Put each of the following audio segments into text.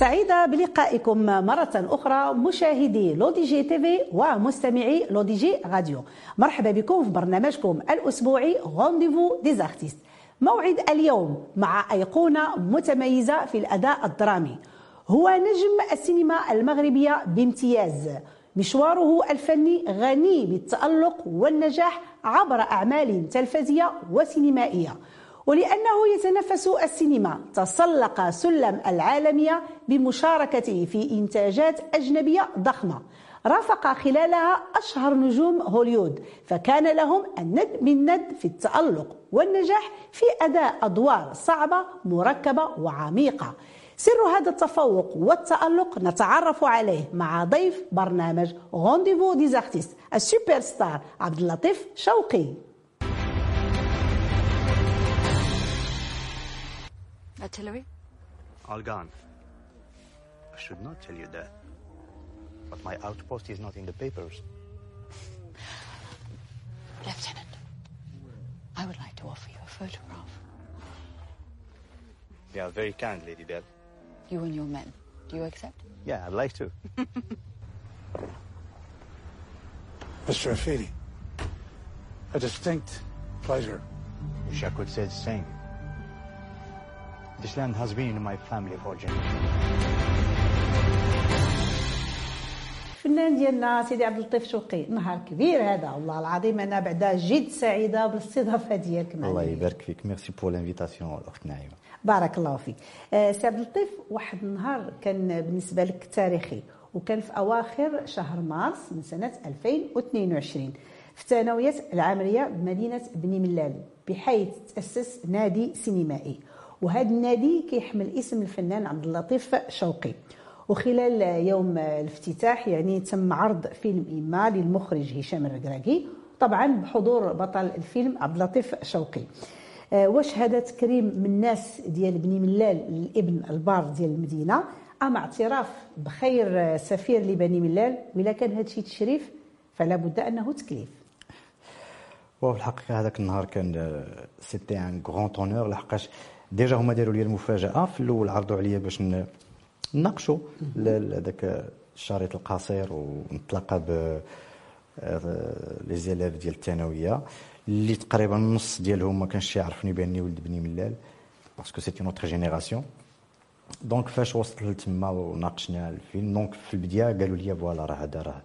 سعيدة بلقائكم مرة أخرى مشاهدي L'ODJ TV ومستمعي L'ODJ Radio. مرحبا بكم في برنامجكم الأسبوعي Rendez-vous des artistes موعد اليوم مع أيقونة متميزة في الأداء الدرامي. هو نجم السينما المغربية بامتياز. مشواره الفني غني بالتألق والنجاح عبر أعمال تلفزية وسينمائية. ولأنه يتنفس السينما. تسلق سلم العالمية بمشاركته في إنتاجات أجنبية ضخمة. رافق خلالها أشهر نجوم هوليود فكان لهم الند من ند في التألق والنجاح في أداء أدوار صعبة مركبة وعميقة. سر هذا التفوق والتألق نتعرف عليه مع ضيف برنامج Rendez-vous des artistes السوبر ستار عبد اللطيف شوقي. Artillery? All gone. I should not tell you that. But my outpost is not in the papers. Lieutenant, I would like to offer you a photograph. You are very kind, Lady Bell. You and your men. Do you accept? Yeah, I'd like to. Mr. Afidi, a distinct pleasure. Wish I could say the same. This land has been in my family for generations. الفنان ديالنا سيدي عبد اللطيف شوقي نهار كبير هذا والله العظيم أنا بعدا جد سعيدة بالاستضافة ديالك معنا. الله يبارك فيك merci pour l'invitation الاخت نعيمة. بارك الله فيك. آه، سي عبد اللطيف واحد النهار كان بالنسبة لك تاريخي وكان في أواخر شهر مارس من سنة 2022 في الثانوية العامريه بمدينة بني ملال بحيث تأسس نادي سينمائي. وهذا النادي كيحمل اسم الفنان عبد اللطيف شوقي. وخلال يوم الافتتاح يعني تم عرض فيلم إيما للمخرج هشام الركراكي طبعا بحضور بطل الفيلم عبد اللطيف شوقي. آه، وشهادة كريم من الناس ديال بني ملال الابن البار ديال المدينة. أما اعتراف بخير سفير لبني ملال وإلا كان هذا الشيء تشريف فلا بد أنه تكليف. وفي الحقيقة هذاك النهار كان c'était un grand honneur لحقاش déjà هما داروا لي المفاجأة في الأول عرضوا عليا باش نناقشوا هذاك الشريط القصير ونتلاقى ب les élèves ديال الثانوية اللي تقريبا النص ديالهم ما كانش يعرفني بأني ولد بني ملال parce que c'était notre génération donc فاش وصلت لتما وناقشنا الفيلم donc في البداية قالوا لي voilà راه هذا راه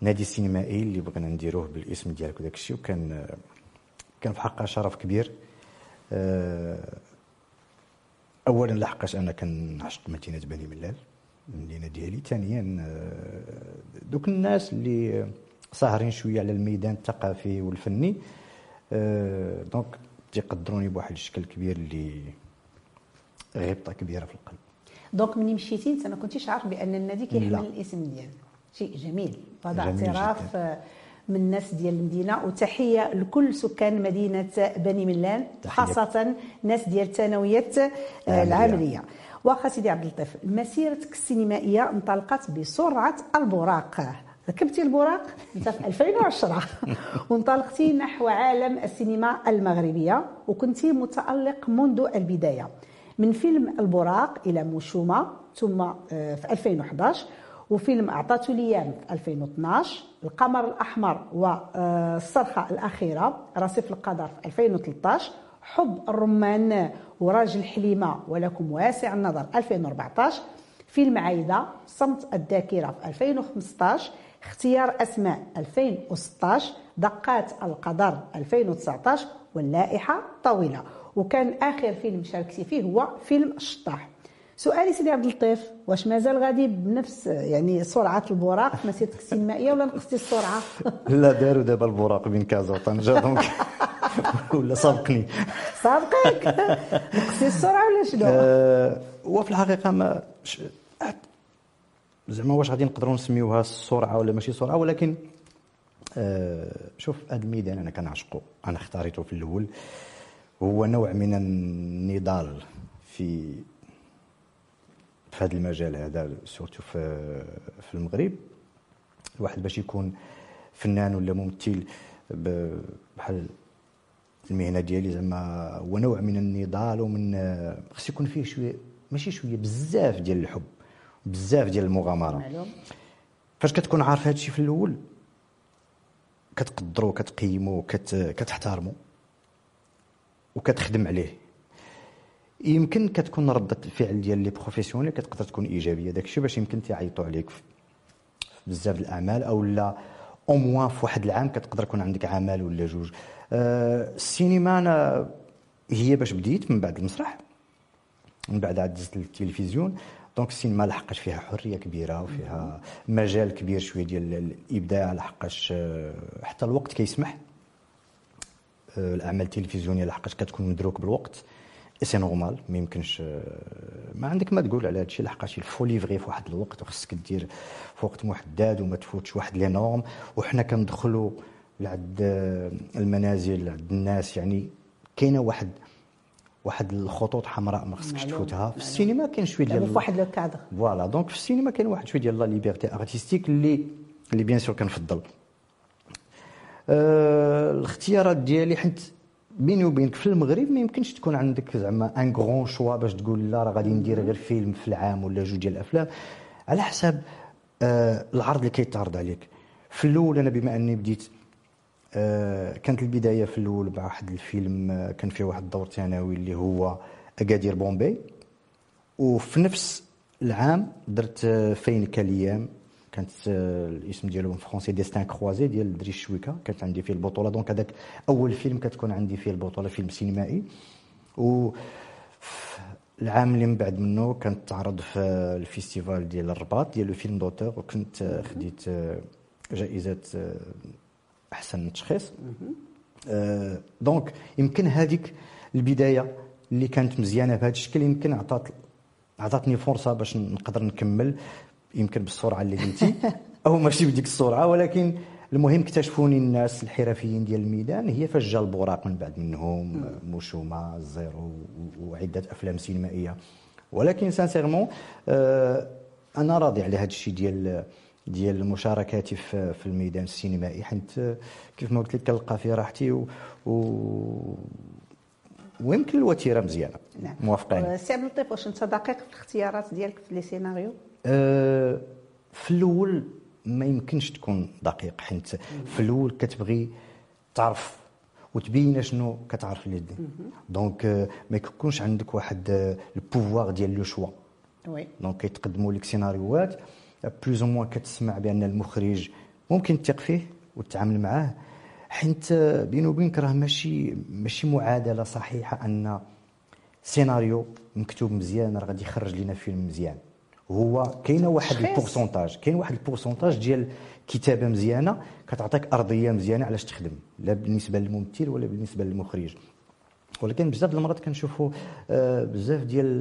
نادي سينمائي اللي بغينا نديروه بالاسم ديالك وداك الشيء وكان كان في حقها شرف كبير. آه، اولا لحقاش أنا كنعشق مدينة بني ملال المدينة ديالي ثانيا آه، دوك الناس اللي ساهرين شوية على الميدان الثقافي والفني آه، دونك تيقدروني بواحد الشكل كبير اللي غبطة كبيرة في القلب دونك ملي مشيتي انت ما كنتيش عارف بأن النادي كيحمل لا. الاسم ديالك شيء جميل جميل اعتراف جداً. من الناس ديال المدينة. وتحية لكل سكان مدينة بني ملال تحية. خاصة الناس ديال الثانوية آه، العامرية. العامريه واخا سيدي عبد اللطيف مسيرتك السينمائية انطلقت بسرعة البراق ركبتي البراق انت في 2010 وانطلقتي نحو عالم السينما المغربية وكنتي متألق منذ البداية. من فيلم البراق إلى مشومه ثم آه، في 2011 وفيلم أعطته ليام في 2012 القمر الأحمر والصرخة الأخيرة رصيف القدر في 2013 حب الرمان وراجل حليمة ولكم واسع النظر 2014 فيلم عايدة صمت الذاكرة في 2015 اختيار أسماء 2016 دقات القدر 2019 واللائحة طويلة. وكان آخر فيلم شاركتي فيه هو فيلم الشطاح سؤالي سيدي عبد اللطيف واش مازال غادي بنفس يعني سرعة البراق في مسيرتك السينمائيه ولا نقصتي السرعة؟ لا داروا دابا البراق بين كازا وطنجه دونك. ولا سابقني. سابقك؟ نقصتي السرعة ولا شنو؟ آه، وفي الحقيقة ما زعما واش غادي نقدروا نسميوها السرعة ولا ماشي سرعة ولكن آه، شوف هذا الميدان أنا كنعشقه أنا اختاريته في الأول. هو نوع من النضال في في هذا المجال هذا سورتو في في المغرب. الواحد باش يكون فنان ولا ممثل بحال المهنة ديالي زعما هو نوع من النضال ومن خص يكون فيه شوية ماشي شوية بزاف ديال الحب بزاف ديال المغامرة. معلوم. فاش كتكون عارف هذا الشيء في الأول كتقدرو كتقيمو كت كتحترمو وكتخدم عليه. يمكن كتكون ردة الفعل ديال les professionnels كتقدر تكون إيجابية. داك الشيء باش يمكن تيعيطوا عليك في بزاف الأعمال أو لا au moins في واحد العام كتقدر يكون عندك عمل ولا جوج. آه، السينما أنا هي باش بديت من بعد المسرح من بعد عاد دزت للتلفزيون. donc السينما لحقاش فيها حرية كبيرة وفيها مجال كبير شوية ديال الإبداع لحقاش آه، حتى الوقت كيسمح. آه، الأعمال التلفزيونية لحقاش كتكون محدود بالوقت. c'est normal ما يمكنش آه، ما عندك ما تقول على هذا الشيء لحقاش il faut livrer في واحد الوقت وخصك دير في وقت محدد وما تفوتش واحد les normes. وحنا كندخلوا لعند آه، المنازل لعند الناس يعني كاينة واحد واحد الخطوط حمراء ما خصكش تفوتها. في السينما كاين شوية ديال في واحد le cadre. voilà. donc في السينما كاين واحد شوية ديال la liberté artistique اللي اللي bien sûr كنفضل. آه الاختيارات ديالي حيت بيني وبينك في المغرب ما يمكنش تكون عندك زعما un grand choix باش تقول لا راه غادي ندير غير فيلم في العام ولا جوج ديال الأفلام. على حساب آه العرض اللي كيتعرض عليك. في الأول أنا بما أني بديت آه كانت البداية في الأول مع واحد الفيلم آه كان فيه واحد الدور ثانوي اللي هو أكادير بومبي وفي نفس العام درت آه، فين كالايام كانت آه، الاسم ديالو فرونسي ديستان كروازي ديال دريس شويكا كانت عندي فيه البطولة. دونك هذاك أول فيلم كتكون عندي فيه البطولة فيلم سينمائي. و العام اللي من بعد منه كانت تعرض في الفيستيفال ديال الرباط ديال لو فيلم دوتور. وكنت آه، خديت آه، جائزة أحسن تشخيص. donc يمكن هذيك البداية اللي كانت مزيانة بهذا الشكل يمكن عطات عطاتني فرصة باش نقدر نكمل. يمكن بالسرعة اللي قلتي. أو ماشي بديك السرعة ولكن المهم اكتشفوني الناس الحرفيين ديال الميدان هي فاش جا البوراق من بعد منهم موشومه الزيرو وعدة أفلام سينمائية. ولكن sincèrement آه أنا راضي على هذا الشيء ديال ديال مشاركاتي في في الميدان السينمائي حيت آه، كيف ما قلت لك كنلقى فيه راحتي و, و ويمكن الوتيرة مزيانة. نعم. موافقين. آه، سي عبد اللطيف واش أنت دقيق في الاختيارات ديالك في لي سيناريو؟ في الأول ما يمكنش تكون دقيق حيت في الأول كتبغي تعرف وتبين شنو كتعرف اللي دي donc آه، ما يكونش عندك واحد آه، ال pouvoir ديال le choix oui donc كيتقدموا لك سيناريوهات plus ou moins كتسمع بأن المخرج ممكن تثق فيه وتتعامل معاه حيت آه، بيني وبينك راه ماشي ماشي معادلة صحيحة أن سيناريو مكتوب مزيان راه غادي يخرج لنا فيلم مزيان. هو كاينة واحد. ال pourcentage كاين واحد ال pourcentage ديال كتابة مزيانة كتعطيك أرضية مزيانة علاش تخدم لا بالنسبة للممثل ولا بالنسبة للمخرج. ولكن بزاف المرات كنشوفوا آه، بزاف ديال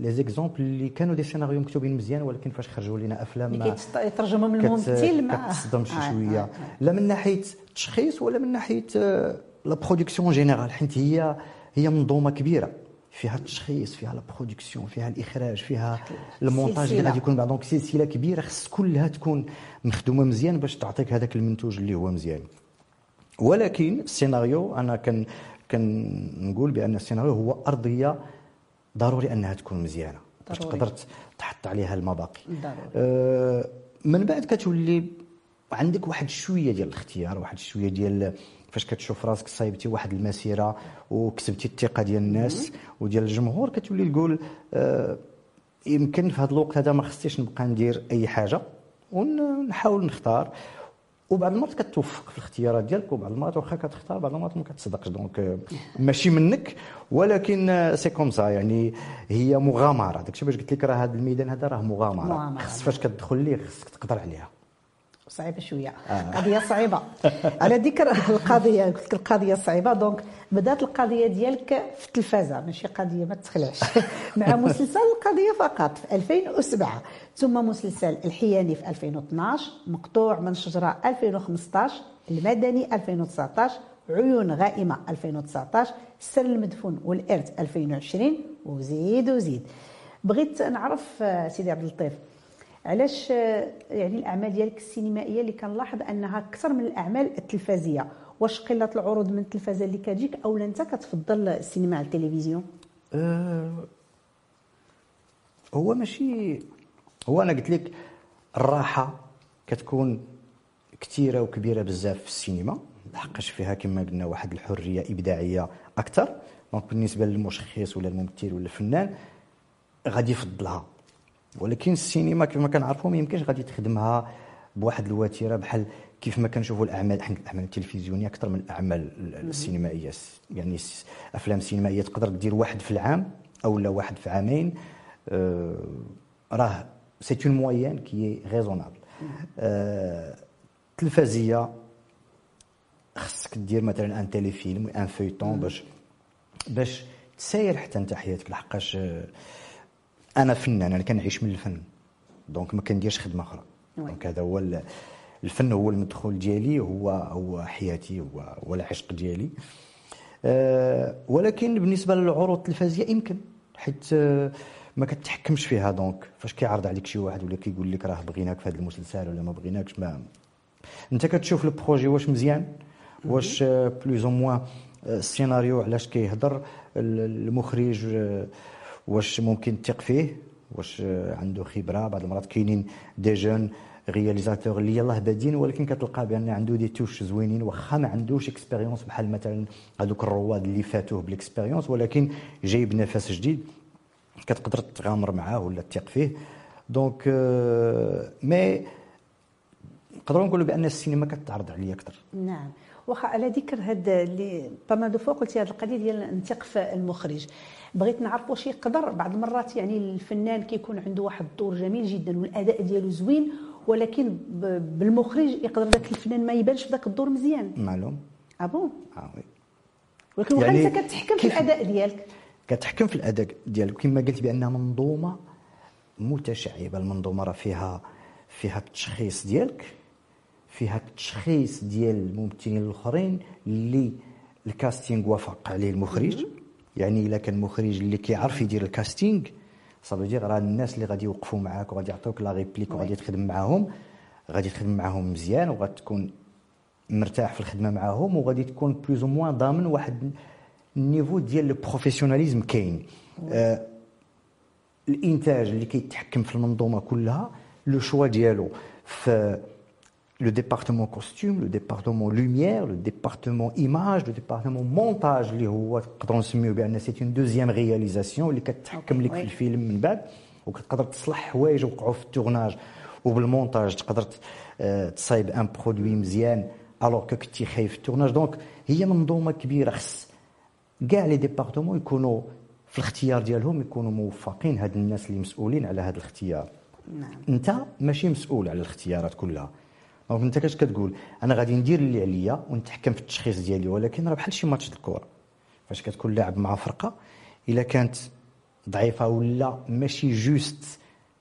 les exemples اللي كانوا des scénarios مكتوبين مزيان ولكن فاش خرجوا لنا أفلام ما- كيترجموا من الممثل مع كتصدم شي آه، شوية. آه، لا من ناحية التشخيص ولا من ناحية la production générale حيت هي هي منظومة كبيرة. فيها التشخيص فيها la production فيها الإخراج فيها المونتاج اللي. غادي يكون بعد donc سلسلة كبيرة خص كلها تكون مخدومة مزيان باش تعطيك هذاك المنتوج اللي هو مزيان ولكن السيناريو أنا كان كنقول بأن السيناريو هو أرضية ضروري أنها تكون مزيانة باش. تقدر تحط عليها المباقي ضروري. آه، من بعد كتولي عندك واحد شوية ديال الاختيار واحد شوية ديال فاش كتشوف راسك صايبتي واحد المسيرة وكسبتي الثقة ديال الناس وديال الجمهور كتولي تقول آه، يمكن في هذا الوقت هذا ما خصنيش نبقى ندير أي حاجة ونحاول نختار. وبعض المرات كتوفق في الاختيارات ديالك وبعض المرات واخا كتختار بعض المرات ما كتصدقش. donc آه، ماشي منك ولكن c'est comme ça يعني هي مغامرة. داكشي باش قلت لك راه هذا الميدان هذا راه مغامرة. مغامرة. خص فاش كتدخل ليه خصك تقدر عليها. صعيبة شوية. آه. قضية صعيبة. على ذكر القضية قلت لك القضية صعيبة donc بدات القضية ديالك في التلفازة ماشي قضية ما تخلعش. مع مسلسل القضية فقط في 2007 ثم مسلسل الحياني في 2012 مقطوع من شجرة 2015 المدني 2019 عيون غائمة 2019 السر المدفون والإرث 2020 وزيد وزيد. بغيت نعرف آه، سيدي عبد اللطيف علاش يعني الأعمال ديالك السينمائية اللي كنلاحظ أنها أكثر من الأعمال التلفزيه واش قلة العروض من التلفزه اللي كتجيك أو أنت كتفضل السينما على التلفزيون؟ أه هو ماشي هو أنا قلت لك الراحة كتكون كثيره وكبيرة بزاف في السينما. لحقاش فيها كما قلنا واحد الحرية إبداعية أكثر. دونك بالنسبة للمشخص ولا الممثل ولا الفنان غادي يفضلها. ولكن السينما كما كنعرفوا ما يمكنش غادي تخدمها بواحد الوتيرة بحال كيف ما كنشوفوا الأعمال حنا الأعمال التلفزيونية أكثر من الأعمال السينمائية. يعني أفلام سينمائية تقدر دير واحد في العام أو لا واحد في عامين آه، راه c'est un moyen qui est raisonnable التلفزيه خصك دير مثلا un téléfilm un feuilleton باش باش تساير حتى أنت حياتك. لحقاش آه، أنا فنان أنا كنعيش من الفن. donc ما كنديرش خدمة أخرى. دونك هذا هو ال- الفن هو المدخول ديالي هو هو حياتي هو هو العشق ديالي. آه، ولكن بالنسبة للعروض التلفزيونيه يمكن حيت آه، ما كتحكمش فيها. donc فاش كيعرض عليك شي واحد ولا كيقول لك راه بغيناك في هذا المسلسل ولا ما بغيناكش ما أنت كتشوف ال projet واش مزيان واش plus ou moins السيناريو علاش كيهضر ال- المخرج آه، واش ممكن تثق فيه؟ واش عنده خبرة؟ بعض المرات كاينين des jeunes réalisateurs اللي يلاه بادين ولكن كتلقى بأن عنده des touches زوينين واخا ما عندوش expérience بحال مثلا هذوك الرواد اللي فاتوه بال expérience ولكن جايب نفس جديد كتقدر تغامر معاه ولا تثق فيه. donc mais نقدروا نقولوا بأن السينما كتعرض عليا أكثر. نعم. واخا على ذكر هاد اللي بما deux fois قلتي هذه القضية ديال نثق في المخرج. بغيت نعرف واش يقدر. بعض المرات يعني الفنان كيكون عنده واحد الدور جميل جدا والأداء ديالو زوين ولكن بالمخرج يقدر ذاك الفنان ما يبانش ذاك الدور مزيان. معلوم. ابون آه وي. ولكن يعني أنت كتحكم في الأداء ديالك. كتحكم في الأداء ديالك. كما قلت بأنها منظومة متشعبة. المنظومة راه فيها فيها التشخيص ديالك فيها التشخيص ديال الممثلين الآخرين اللي ال casting وافق عليه المخرج. يعني إلا كان مخرج اللي كيعرف يدير ال casting. صافي دير راه الناس اللي غادي يوقفوا معاك وغادي يعطيوك la réplique وغادي تخدم معاهم. غادي تخدم معاهم مزيان وغتكون مرتاح في الخدمة معاهم وغادي تكون plus ou moins ضامن واحد ال niveau ديال ال professionnalisme كاين. آه الإنتاج اللي كيتحكم في المنظومة كلها le choix ديالو. في le département costumes le département lumière le département image le département montage اللي هو نقدروا نسميو بأن c'est une deuxième réalisation اللي كتحكم لك في oui. الفيلم من بعد وكتقدر تصلح حوايج وقعوا في ال tournage وبال montage تقدر ت- آه، تصايب un produit مزيان alors que كنتي خايف في ال tournage donc هي منظومه كبيره خص كاع les départements يكونوا في الاختيار ديالهم يكونوا موفقين هاد الناس اللي مسؤولين على هذا الاختيار نعم انت ماشي مسؤول على الاختيارات كلها donc انت كاش كتقول أنا غادي ندير اللي عليا ونتحكم في التشخيص ديالي ولكن راه بحال شي ماتش الكره فاش كتكون لاعب مع فرقة إلا كانت ضعيفة ولا ماشي juste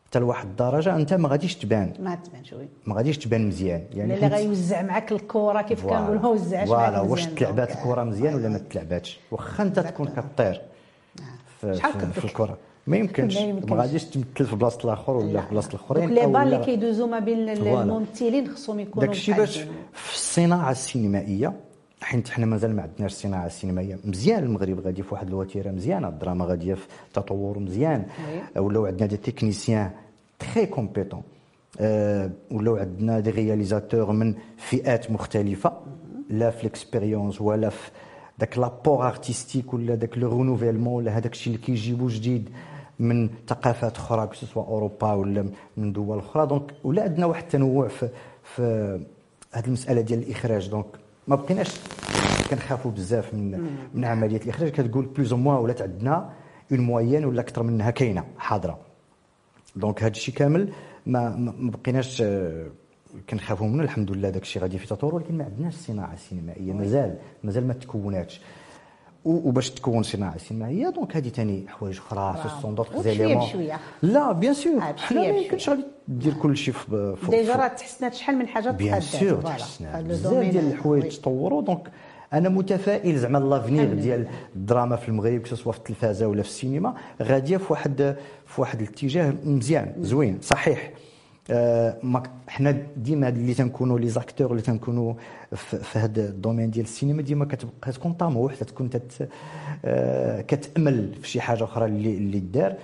حتى لواحد الدرجة أنت ما غاديش تبان. ما تبانش oui ما غاديش تبان مزيان. يعني اللي غيوزع معاك الكره كيف voilà. كنقول ما وزعش voilà. معاك واش مزيان. تلعبات الكره مزيان ولا ما تلعباتش؟ واخا أنت تكون كطير في, شحال؟ في الكره ما يمكنش. ما غاديش تمثل في بلاصة الآخر ولا في بلاصة الأخرين لي بال اللي كيدوزو ما بين. الممثلين خصهم يكونوا داك الشيء باش. في الصناعة السينمائية حيت حنا مازال ما عندناش الصناعة السينمائية. مزيان المغرب غادي في واحد الوتيرة مزيانة الدراما غاديه في تطور مزيان. ولاو عندنا des techniciens très compétents. ولاو عندنا des réalisateurs من فئات مختلفة. لا في ال expérience ولا في داك l'apport artistique ولا داك le renouvellement ولا هذاك الشيء اللي كيجيبو جديد. من ثقافات أخرى que ce soit أوروبا ولا من دول أخرى. donc ولا عندنا واحد التنوع في في هذه المسألة ديال الإخراج. donc ما بقيناش كنخافوا بزاف من من عملية الإخراج. كتقول plus ou moins ولات عندنا un moyen ولا أكثر منها كاينة حاضرة. donc هذا الشيء كامل ما ما بقيناش آه، كنخافوا منه. الحمد لله داك الشيء غادي في تطور ولكن ما عندناش صناعة سينمائية. مازال مازال ما تكوناتش. وباش تكون صناعة سينمائيه donc هذه ثاني حوايج أخرى دوطخ وبشوية زيليمون بشوية. لا bien sûr آه، بشوية حنا ما. يمكنش غادي دير كل شيء في في- déjà في- راه تحسنات شحال من حاجة bien sûr voilà. تحسنا هذا بزاف ديال الحوايج. تطوروا donc أنا متفائل زعما الحمد ديال. الدراما في المغرب سواء في التلفازة ولا في السينما غادية في واحد في واحد الاتجاه مزيان زوين صحيح ك- حنا ديما اللي تنكونوا les acteurs اللي تنكونوا في, هذا ال domaine ديال السينما ديما كتبقى تكون طموح تكون تت كتأمل في شي حاجة أخرى اللي اللي دار.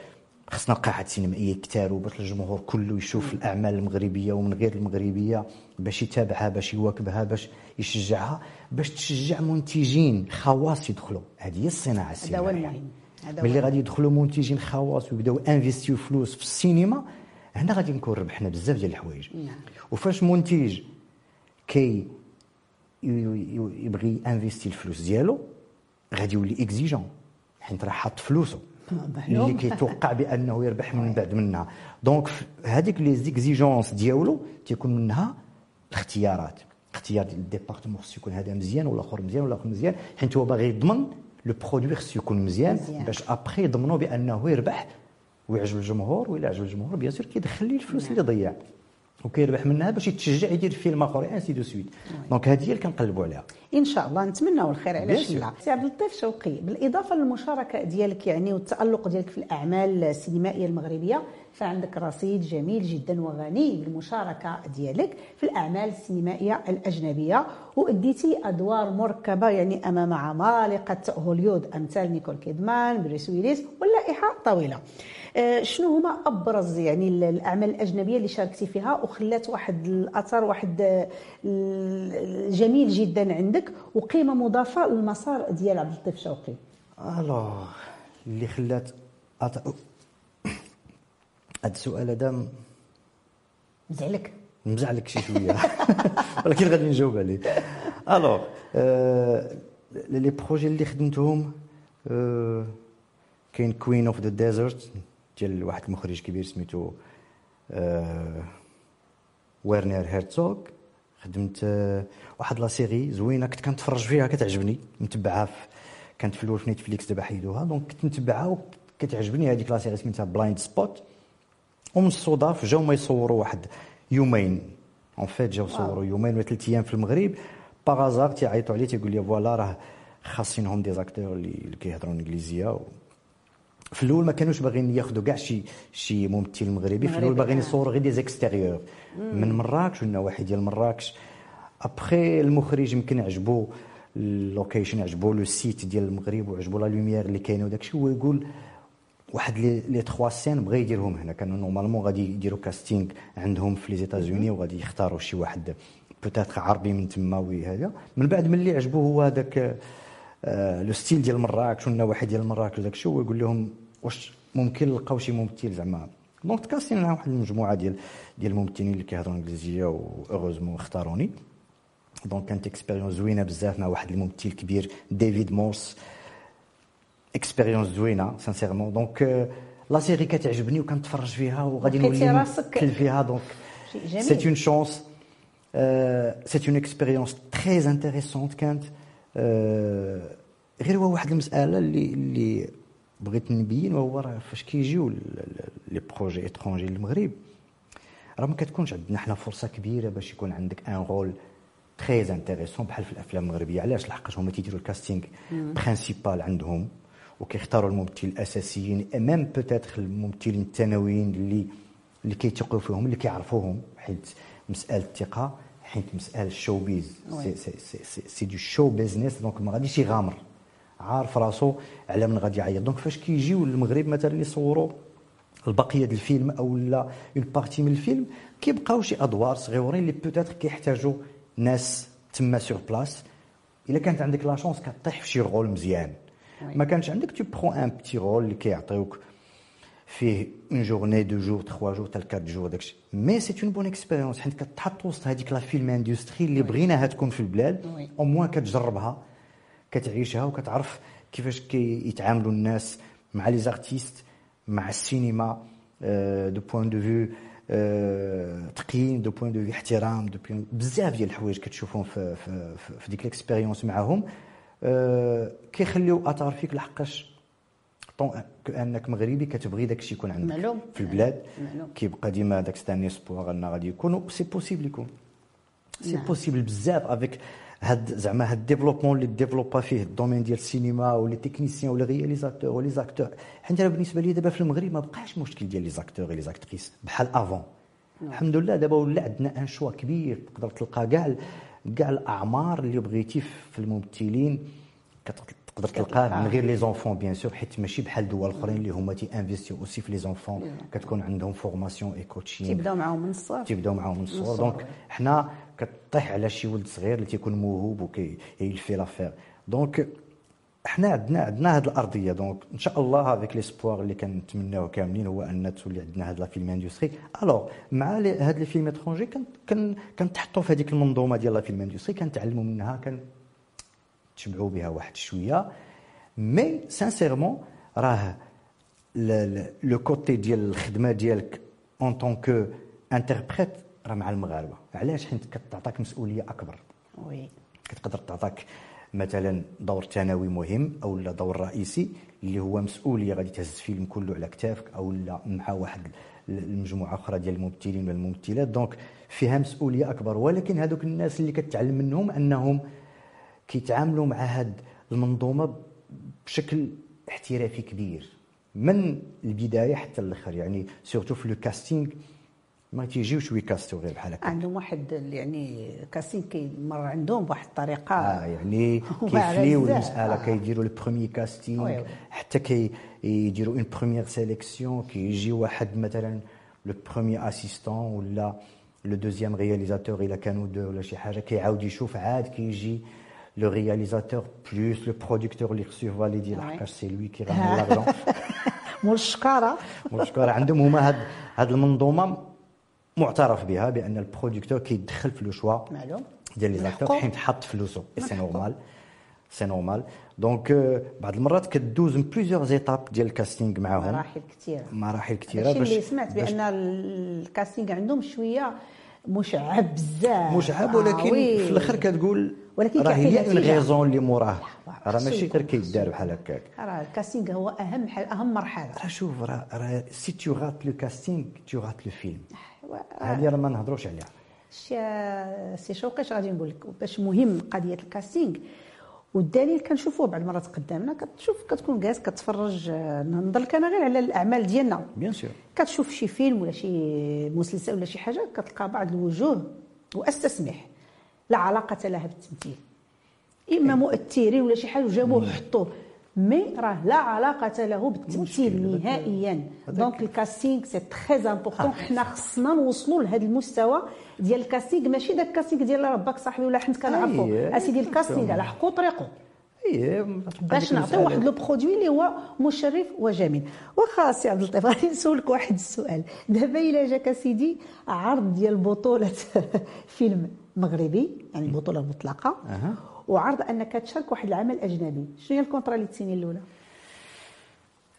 خصنا قاعات سينمائية كتارو باش الجمهور كله يشوف الأعمال المغربية ومن غير المغربية باش يتابعها باش يواكبها باش يشجعها باش تشجع منتجين خواص يدخلوا. هذه هي الصناعة هذا هو السينمائية. المهم هذا هو ملي غادي يدخلوا منتجين خواص ويبداو انفيستيو فلوس في السينما هنا غادي نكون ربحنا بزاف ديال الحوايج نعم. وفاش منتج كي يبغي investir الفلوس ديالو غادي يولي إكزيجون حيت راه حاط فلوسه. اللي كيتوقع بأنه يربح من بعد منها donc هذيك les exigences ديالو تيكون منها الاختيارات اختيار ديال ال département خصو يكون هذا مزيان ولا آخر مزيان ولا آخر مزيان حيت هو باغي يضمن le produit خصو يكون مزيان مزيان. باش ابخي يضمنوا بأنه يربح ويعجب الجمهور وإلا عجب الجمهور bien sûr كيدخل ليه الفلوس اللي ضيع. وكيربح منها باش يتشجع يدير فيلم آخر ainsi de suite donc هذه هي اللي كنقلبوا عليها. إن شاء الله نتمناو الخير sûr. لا؟ سي عبد اللطيف شوقي بالإضافة للمشاركة ديالك يعني والتألق ديالك في الأعمال السينمائية المغربية فعندك رصيد جميل جدا وغني بالمشاركة ديالك في الأعمال السينمائية الأجنبية. وأديتي أدوار مركبة يعني أمام عمالقة هوليود أمثال نيكول كيدمان بريس ويليس واللائحة طويلة. شنو هما أبرز يعني ال- الأعمال الأجنبية اللي شاركتي فيها وخلات واحد الأثر واحد آه، جميل جدا عندك وقيمة مضافة للمسار ديال عبد اللطيف شوقي. alors اللي خلات. هذا السؤال هذا مزعلك؟ مزعلك شي شوية. ولكن غادي نجاوب عليه. alors آه، les projets اللي خدمتهم آه، كاين Queen of the Desert ديال واحد المخرج كبير سميتو آه، هيرتزوغ خدمت آه، واحد la série زوينة كنت كنتفرج فيها كتعجبني متبعها في كانت في الأول في Netflix دابا حيدوها. donc كنت نتبعها وكتعجبني هذيك la série سميتها Blindspot. ومن الصدف جاو ما يصوروا واحد يومين. en fait جاو صوروا يومين ولا ثلاث أيام في المغرب. par hasard تيعيطوا عليه تيقول لي voilà راه خاصينهم des acteurs اللي كيهضروا انجليزية. في الأول ما كانوش باغيين ياخذوا كاع شي شي ممثل مغربي في الأول باغيين آه. يصوروا غير des extérieurs. من مراكش ولا واحد ديال مراكش. ابخي المخرج يمكن عجبو ال location عجبو le site ديال المغرب وعجبو la lumière اللي كاينة وداكشي هو يقول واحد لي les trois scènes بغا يديرهم هنا. كانوا normalement غادي يديروا casting عندهم في les États-Unis وغادي يختاروا شي واحد peut-être عربي من تما وهذا. من بعد ملي عجبو هو هذاك le style ديال مراكش ولا واحد ديال مراكش وداك الشيء هو يقول لهم واش ممكن نلقاو شي ممثل زعما. donc تكاستين مع واحد المجموعة ديال ديال الممثلين اللي كيهضروا إنجليزية و heureusement اختاروني. donc كانت expérience زوينة بزاف مع واحد الممثل كبير ديفيد مورس expérience زوينة sincèrement donc la série كتعجبني وكنتفرج فيها وغادي لقيتي نولي راسك- كتمثل فيها. donc شيء جميل. c'est une chance c'est une expérience très intéressante كانت. آه، غير هو واحد المسألة اللي اللي بغيت نبين وهو راه فاش كيجيو les projets étrangers للمغرب راه ما كتكونش عندنا حنا فرصة كبيرة باش يكون عندك un rôle très intéressant بحال في الأفلام المغربية. علاش؟ لحقاش هما تيديروا ال casting principal عندهم وكيختاروا الممثل الأساسيين même peut-être الممثلين الثانويين اللي اللي كيثقوا فيهم اللي كيعرفوهم حيت مسألة الثقة. حيت مسألة ال show biz c'est c'est c'est c'est, c'est du show business donc ما غاديش يغامر. عارف راسو على من غادي يعيط. donc فاش كيجيو للمغرب مثلا يصوروا البقية ديال الفيلم أو لا une partie من الفيلم كيبقاو شي أدوار صغيورين اللي peut-être كيحتاجوا ناس تما sur place إلا كانت عندك la chance كطيح في شي rôle مزيان. ما كانش عندك tu prends un petit rôle اللي كيعطيوك فيه une journée deux jours trois jours تال quatre jours داكشي mais c'est une bonne expérience حيت كتحط وسط هذيك la film industry اللي بغيناها تكون في البلاد. au moins كتجربها كتعيشها وكتعرف كيفاش كيتعاملوا الناس مع les artistes مع السينما du point de vue تقييم du point de vue احترام du point بزاف ديال الحوايج كتشوفهم في في, في, ديك ال expérience معاهم كيخليو اثار فيك لحقاش tant que مغربي كتبغي داك الشيء يكون عندك معلوم. في البلاد معلوم. كيبقى ديما داك c'est un espoir أن غادي يكون c'est possible يكون c'est نعم. possible بزاف avec هاد زعما هاد ال développement اللي ديفلوبا فيه ال domaine ديال السينما و les techniciens ولا réalisateur و les acteurs حيت أنا بالنسبة لي دابا في المغرب ما بقاش مشكل ديال les acteurs les actrices بحال avant الحمد لله دابا ولا عندنا un choix كبير تقدر تلقى كاع كاع الاعمار اللي بغيتي في الممثلين تقدر تلقاه من غير les enfants bien sûr حيت ماشي بحال دول أخرين اللي هما تي انفيستيو aussi في les enfants. كتكون عندهم formation et coaching. تيبداو معاهم من الصغر تيبداو معاهم من الصغر. donc حنا كطيح على شي ولد صغير اللي تيكون موهوب وكي il veut le faire donc حنا عندنا عندنا هذه الأرضية. donc إن شاء الله هذيك l'espoir اللي كنتمناوه كاملين هو أن تولي عندنا هذا la film industry alors مع هاد les films étrangers كن كنتحطوا في هذيك المنظومة ديال la film industry كنتعلموا منها كن تشبعوا بها واحد شوية. mais sincèrement راه le côté ديال الخدمة ديالك en tant qu'interprète راه مع المغاربة. علاش؟ حيت كتعطاك مسؤولية أكبر. oui كتقدر تعطاك مثلا دور ثانوي مهم أو لا دور رئيسي اللي هو مسؤولية غادي تهز الفيلم كله على كتافك أو لا مع واحد المجموعه أخرى ديال الممثلين ولا الممثلات donc فيها مسؤولية أكبر. ولكن هذوك الناس اللي كتعلم منهم أنهم كيتعاملوا مع هاد المنظومة بشكل احترافي كبير من البداية حتى الآخر يعني surtout في le casting ما تيجيوش ويكاستيو غير بحال هكا عندهم واحد يعني casting كيمر عندهم بواحد الطريقة آه يعني كيفليو. المسألة آه. كيديروا le premier casting. حتى كي يديروا une première sélection كيجي واحد مثلا le premier assistant ولا le deuxième réalisateur إلا كانوا deux ولا شي حاجة كيعاود يشوف عاد كيجي le réalisateur plus le producteur اللي خصو يفاليدي oui. لحقاش c'est lui qui ramène l'argent مول الشكاره مشكورة عندهم هما هاد هاد المنظومة معترف بها بأن ال producteur كيدخل في le choix معلوم. ديال les من acteurs حقه. حيت تحط فلوسه اي سي من حقه. normal c'est normal donc آه، بعض المرات كدوز من plusieurs étapes ديال ال casting معاهم مراحل كثيره مراحل كثيره هادشي باش اللي سمعت باش بأن ال casting عندهم شوية مشعب بزاف مشعب آه، ولكن oui. في الآخر كتقول ولكن راه il y a une. raison اللي موراه. راه ماشي غير كيدار بحال هكاك. راه ال casting هو أهم ح- أهم مرحلة. راه شوف راه راه si tu rates le casting tu rates le film هذه راه ما نهضروش عليها. سي شوقي اش غادي نقول لك؟ باش مهم قضية ال casting. والدليل كنشوفوه بعض المرات قدامنا كتشوف كتكون جالس كتفرج آه، نهضر لك أنا غير على الأعمال ديالنا. bien sûr كتشوف شي فيلم ولا شي مسلسل ولا شي حاجة كتلقى بعض الوجوه وأستسمح. لا علاقة لها بالتمثيل. إما مؤثرين ولا شي حاجة وجابوه وحطوه. mais راه لا علاقة له بالتمثيل نهائيا. donc ال casting c'est très important حنا خصنا نوصلوا لهذا المستوى ديال ال casting ماشي داك ال casting ديال باك صاحبي ولا حنا كنعرفوا أيه، أسيدي ال casting على حقه طريقه أي. باش نعطيو واحد le produit اللي هو مشرف وجميل. واخا سي عبد اللطيف غادي نسولك واحد السؤال. دابا إلا جاك سيدي عرض ديال بطولة فيلم مغربي يعني البطوله المطلقه. وعرض انك تشارك واحد العمل أجنبي. شنو هي ال contrat اللي تسيني الأولى؟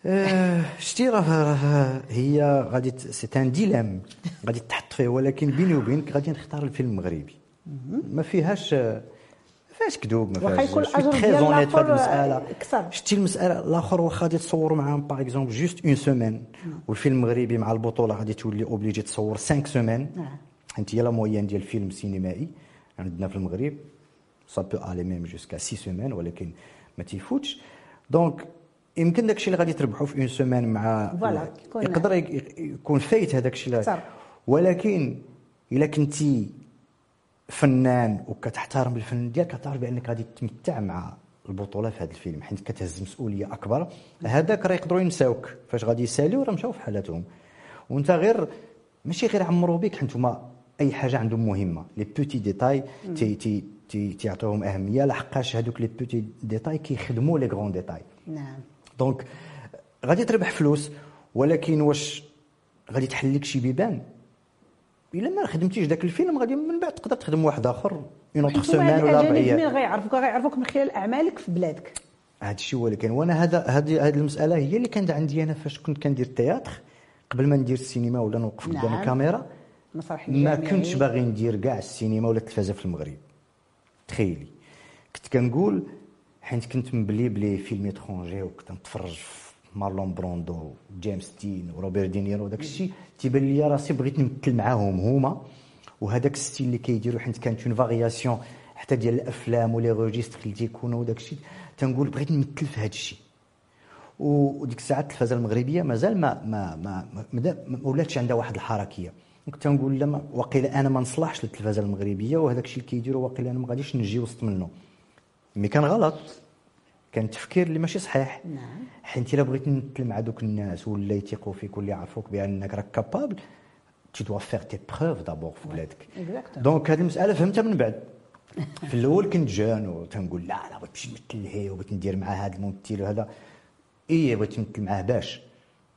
آه، شتي راه هي غادي c'est un dilemme غادي تحط فيه ولكن بيني وبينك غادي نختار الفيلم المغربي. ما فيهاش فيهاش كذوب ما واخا فيهاش يكون suis الأجر très ديال المسألة. آه، أكثر. شتي المسألة الآخر واخا غادي تصوروا معاهم par exemple juste une semaine والفيلم المغربي مع البطولة غادي تولي obligé تصور 5 semaines نعم. حيت هي la moyenne ديال الفيلم سينمائي عندنا في المغرب. ça peut aller même jusqu'à 6 semaines ولكن ما تيفوتش. donc يمكن داكشي اللي غادي تربحوا في une semaine مع voilà، يكون- يقدر يك- يكون فايت هذاك الشيء. ولكن إلا كنتي فنان وكتحترم الفن ديالك كتعرف بأنك غادي تتمتع مع البطولة في هذا الفيلم حيت كتهز مسؤولية أكبر. هذاك راه يقدروا ينساوك فاش غادي يساليو راه مشاو في حالاتهم. وأنت غير ماشي غير عمرو بك حيت هما أي حاجة عندهم مهمة. les petits détails تي تي تي تيعطيوهم اهميه لحقاش هذوك les petits détails كيخدموا les grands détails نعم donc غادي تربح فلوس ولكن واش غادي تحل لك شي بيبان الا ما خدمتيش ذاك الفيلم غادي من بعد تقدر تخدم واحد اخر un autre هاد ولا أربع الاجانب مين غيعرفوك غيعرفوك من خلال اعمالك في بلادك هذا الشيء هو اللي كاين وأنا هذا هذه هذه المساله هي اللي كانت عندي أنا فاش كنت كندير ال théâtre قبل ما ندير السينما ولا نوقف قدام نعم. الكاميرا ما. كنتش باغي ندير كاع السينما ولا التلفازه في المغرب تخيلي. كنت كنقول حيت كنت مبلي ب les films étrangers وكنت نتفرج في مارلون بروندو جيمس دين وروبير دينيرو وداك الشيء تيبان لي راسي بغيت نمثل معاهم هما. وهذاك ال style اللي كيديروا حيت كانت une variation حتى ديال الأفلام و les registres اللي تيكونوا وداك الشيء تنقول بغيت نمثل في هذا الشيء وديك الساعات التلفازة المغربية مازال ما ما ما ما, ما, ما ولاتش عندها واحد الحركية. كنت نقول لا واقيلا أنا ما نصلحش للتلفازة المغربية وهذاك الشيء اللي كيديروا واقيلا أنا ما غاديش نجي وسط منه. mais كان غلط. كان التفكير اللي ماشي صحيح. نعم. حيت إلا بغيتي نمثل مع دوك الناس ولا يثيقوا فيك ولا يعرفوك بأنك راك capable tu dois faire tes preuves d'abord في بلادك. donc هذه المسألة فهمتها من بعد. في الأول كنت jeune وتنقول لا لا بغيت نمثل لهيه وبغيت ندير مع هذا الممثل وهذا. إيه بغيت نمثل معاه باش.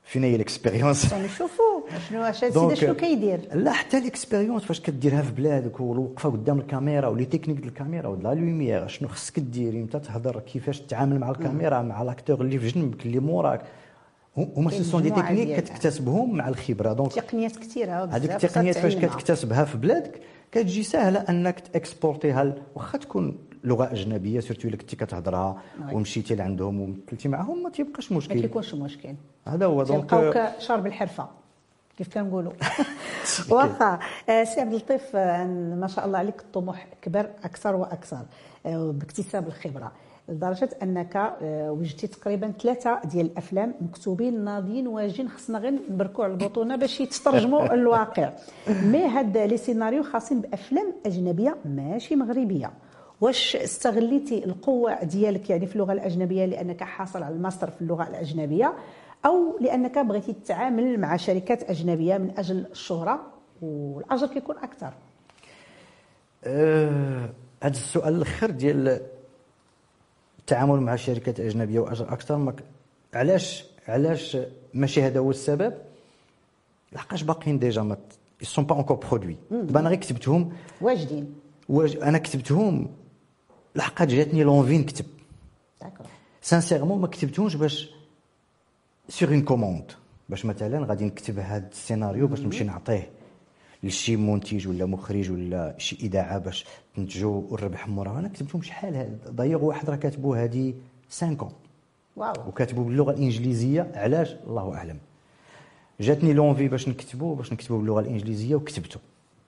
فين هي ال expérience نشوفوا شنو اش السيد شنو كيدير؟ لا حتى ال expérience فاش كديرها في بلادك والوقفه قدام الكاميرا و les techniques ديال الكاميرا و la lumière شنو خصك دير إمتى تهضر كيفاش تتعامل مع الكاميرا مع l'acteur اللي في جنبك اللي موراك. هما كاين ce sont des techniques. كتكتسبهم مع الخبرة. donc تقنيات كثيره هذيك التقنيات فاش كتكتسبها في بلادك كتجي سهله أنك تاكسبورتيها واخا تكون لغة أجنبية surtout الا كنتي كتهضرها oui. ومشيتي لعندهم ومثلتي معاهم ما تيبقاش ما مشكل كيكونش مشكل. هذا هو donc تلقاوك شارب الحرفة. كيف كنقولوا؟ واخا آه، سي عبد اللطيف آه، ما شاء الله عليك الطموح كبر أكثر وأكثر آه، باكتساب الخبرة لدرجة أنك وجدتي تقريبا ثلاثة ديال الأفلام مكتوبين ناضيين واجدين خصنا غير نبركوا على البطونه باش يترجموا الواقع. mais هاد les scénarios خاصين بأفلام أجنبية ماشي مغربية. واش استغليتي القوة ديالك يعني في اللغة الأجنبية لأنك حاصل على الماستر في اللغة الأجنبية أو لأنك بغيتي تتعامل مع شركات أجنبية من أجل الشهرة والأجر كيكون أكثر؟ آه، هذا السؤال الآخر ديال التعامل مع شركات أجنبية وأجر أكثر. ما علاش علاش ماشي هذا هو السبب؟ لحقاش باقيين déjà ne sont pas encore produits دابا أنا غير كتبتهم. واجدين. واج- أنا كتبتهم. لحقاش جاتني l'envie نكتب. sincèrement ما كتبتهمش باش sur une commande باش مثلا غادي نكتب هذا السيناريو باش نمشي نعطيه لشي منتج ولا مخرج ولا شي إذاعة باش تنتجوا والربح موراها أنا كتبتهم شحال ضيق واحد راه كاتبو هذه 5 ans. واو وكاتبو باللغة الإنجليزية علاش؟ الله أعلم. جاتني لونفي باش نكتبو باش نكتبو باللغة الإنجليزية وكتبته.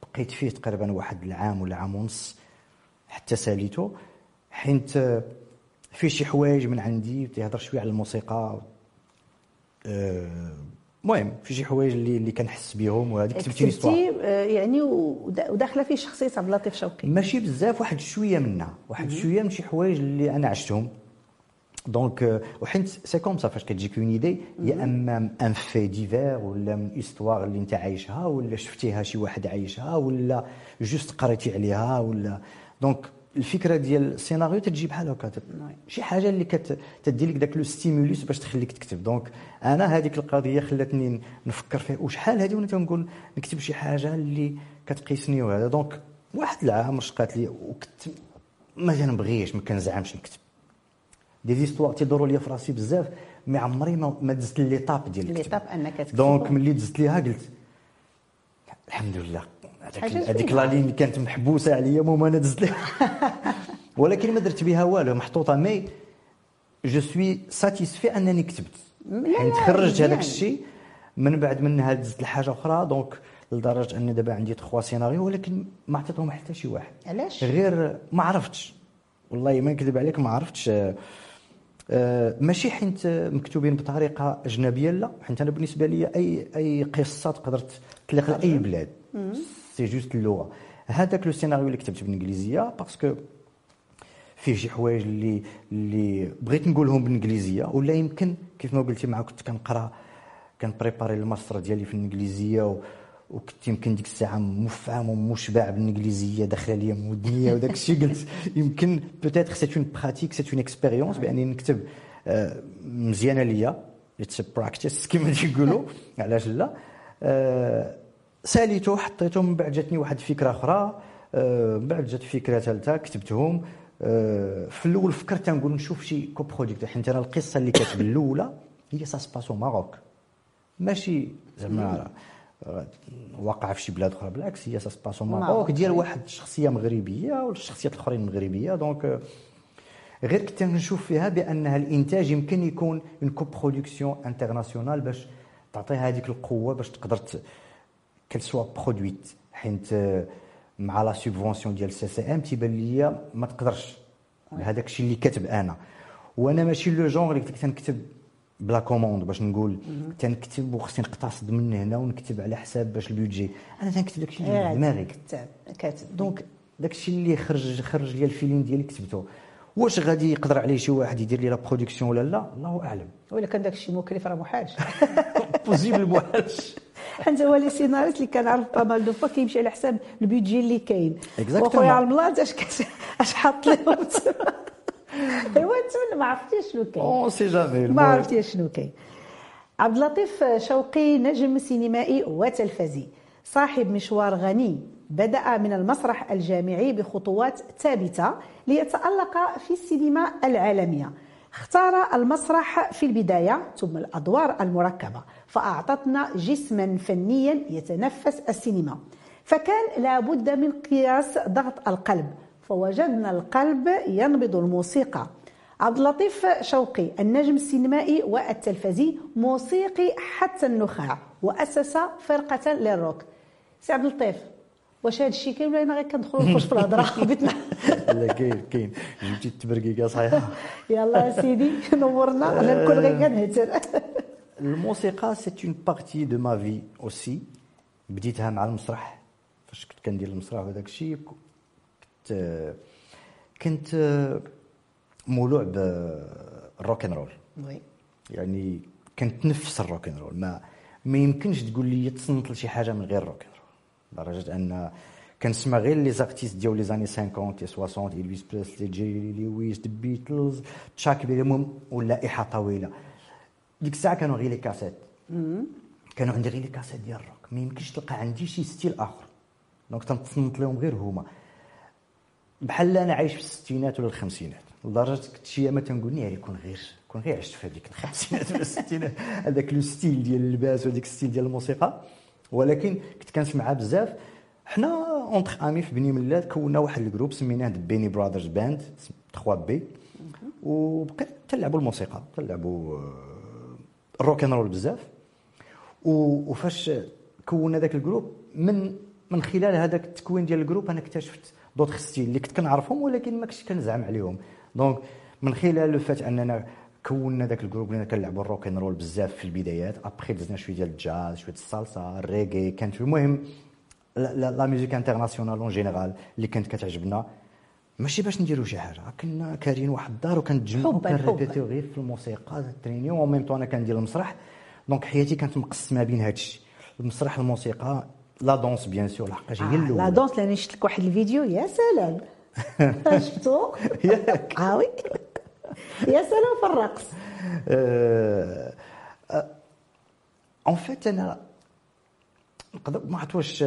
بقيت فيه تقريبا واحد العام ولا عام ونص حتى ساليته حيت فيه شي حوايج من عندي تيهضر شوية على الموسيقى. آه، المهم في شي حوايج اللي اللي كنحس بهم وهذه كتبت لي كتبتي آه، يعني ودا- وداخلة فيه شخصيه عبد اللطيف شوقي. ماشي بزاف واحد شوية منها واحد شوية من شي حوايج اللي أنا عشتهم. donc آه، وحيت c'est comme ça فاش كتجيك une idée يا أما un fait divers ولا من histoire اللي أنت عايشها ولا شفتيها شي واحد عايشها ولا juste قريتي عليها ولا. donc الفكرة ديال السيناريو تجي بحال هكا. تت- شي حاجة اللي كت- تدي لك داك le stimulus باش تخليك تكتب. donc أنا هذيك القضية خلاتني نفكر فيها. وشحال هذه؟ وأنا تنقول نكتب شي حاجة اللي كتقيسني وهذا. donc واحد العام رشقات لي وكنت ما كنبغيش ما كنزعمش نكتب. des histoires تيدوروا لي في راسي بزاف mais عمري ما, ما دزت l'étape ديال الكتب l'étape أنك تكتب donc ملي دزت ليها قلت الحمد لله. هذيك. la ligne كانت محبوسة عليا مو أنا دزت ولكن ما درت بها والو محطوطة. mais je suis satisfait أنني كتبت. لا، حيت لا، خرجت مزيان. هذاك الشيء من بعد منها دزت لحاجة أخرى donc لدرجة اني دابا عندي trois scénarios ولكن ما عطيتهم حتى شي واحد. علاش؟ غير ما عرفتش. والله ما نكذب عليك ما عرفتش. آه، آه، ماشي حيت مكتوبين بطريقة أجنبية لا. حيت أنا بالنسبة لي اي أي قصة تقدر تطلق لأي بلاد. c'est juste اللغة هذاك le scénario اللي كتبت بالإنجليزية parce que فيه شي حوايج اللي اللي بغيت نقولهم بالإنجليزية ولا يمكن كيف ما قلتي معك كنت كنقرأ كنبريباري الماستر ديالي في الإنجليزية و وكنت يمكن ديك الساعة مفعم ومشبع بالإنجليزية داخله ليا من ودنيا وداك الشيء قلت يمكن peut-être c'est une pratique c'est une expérience بأني نكتب مزيانه ليا it's practice كما تيقولوا. علاش لا؟ آه، سأليته حطيته من بعد جاتني واحد الفكرة أخرى. آه، من بعد جات فكرة ثالثة كتبتهم. آه، في الأول فكرت نقول نشوف شي co-product حيت أنا القصة اللي كاتب الاولى هي ça se passe au Maroc. ماشي زعما واقعه في شي بلاد أخرى بالعكس هي ça se passe au Maroc. Maroc. ديال واحد الشخصية مغربية والشخصيات الأخرين مغربية. donc آه، غير كنت نشوف فيها بأنها الإنتاج يمكن يكون en coproduction internationale باش تعطيها هذيك القوة باش تقدر qu'elle soit produite حيت آه، مع la subvention ديال CCM تيبان ليا ما تقدرش. هذاك الشيء اللي كاتب أنا. وأنا ماشي le genre اللي قلت لك تنكتب بلا commande باش نقول تنكتب وخصني نقتصد من هنا ونكتب على حساب باش ال budget. أنا تنكتب داك الشيء اللي في غير دماغي. كتاب كاتب donc داك الشيء اللي خرج خرج لي الفيلم ديالي كتبته. واش غادي يقدر عليه شي واحد يدير لي la production ولا لا؟ الله أعلم. ولا كان داك الشيء مكلف راه محالش possible محالش حتى هو les scénaristes اللي كنعرف pas mal de fois كيمشي على حساب ال budget اللي كاين. وخويا على الملاط اش اش حاط لهم؟ ايوا نتمنى ما عرفتيش شنو كاين. on sait jamais ما عرفتي شنو كاين. عبد اللطيف شوقي نجم سينمائي وتلفزي. صاحب مشوار غني. بدأ من المسرح الجامعي بخطوات ثابتة ليتألق في السينما العالمية. اختار المسرح في البداية ثم الأدوار المركبة. فأعطتنا جسما فنيا يتنفس السينما. فكان لابد من قياس ضغط القلب فوجدنا القلب ينبض الموسيقى. عبد اللطيف شوقي النجم السينمائي والتلفزي موسيقي حتى النخاع وأسس فرقة للروك. سي عبد اللطيف واش هذا الشيء كاين ولا أنا غير كندخل ونخش في الهضرة؟ بيتنا لا كاين كاين. جبتي التبرقيقه صحيحة. يلا سيدي نورنا أنا نكون غير كنهتر. الموسيقى c'est une partie de ma vie aussi بديتها مع المسرح. فاش كنت كندير المسرح وهذاك الشيء كنت كنت مولوع بال rock and roll oui يعني كنت نفس ال rock and roll ما ما يمكنش تقول لي تصنت لشي حاجة من غير ال rock and roll لدرجة أن كنسمع غير les artistes ديال les années 50 les 60 Elvis Presley Jerry Lewis The Beatles Chuck Berry المهم واللائحة طويلة. ديك الساعة كانوا غير les cassettes. كانوا عندي غير les cassettes ديال الروك. ما يمكنش تلقى عندي شي style آخر. donc تنتصنت لهم غير هما. بحال أنا عايش في الستينات ولا الخمسينات. لدرجة كنت شي أيام تنقول ناري يكون غير كون غير عشت في هذيك الخمسينات ولا الستينات. هذاك le style ديال اللباس وهذيك ال style ديال الموسيقى. ولكن كنت كنسمعها بزاف. حنا entre amis في بني ملات كونا واحد ال groupe سميناه Beni Brothers Band 3B. وبقيت تلعبوا الموسيقى تلعبوا ال rock and roll بزاف. وفاش كونا ذاك ال groupe من من خلال هذاك التكوين ديال ال groupe أنا اكتشفت d'autres styles اللي كنت كنعرفهم ولكن ما كنتش كنزعم عليهم. donc من خلال le fait أننا كونا ذاك ال groupe اللي كنلعبوا ال rock and roll بزاف في البدايات. ابخي دزنا شوية ديال الجاز شوية ال salsa ال reggae كانت المهم la musique internationale en général اللي كانت كتعجبنا. ماشي باش نديروا شي حاجة كنا كارين واحد الدار وكنتجمعوا حباً. كنريبيتيو غير في الموسيقى تريني ومن ميم طون أنا كندير المسرح donc حياتي كانت مقسمه بين هذا الشيء المسرح الموسيقى la danse bien sûr لحقاش هي آه، لا الاولى danse لاني شفت لك واحد الفيديو يا سلام شفتو ياك. آه oui يا سلام في الرقص en fait أنا نقدر ما عرفت واش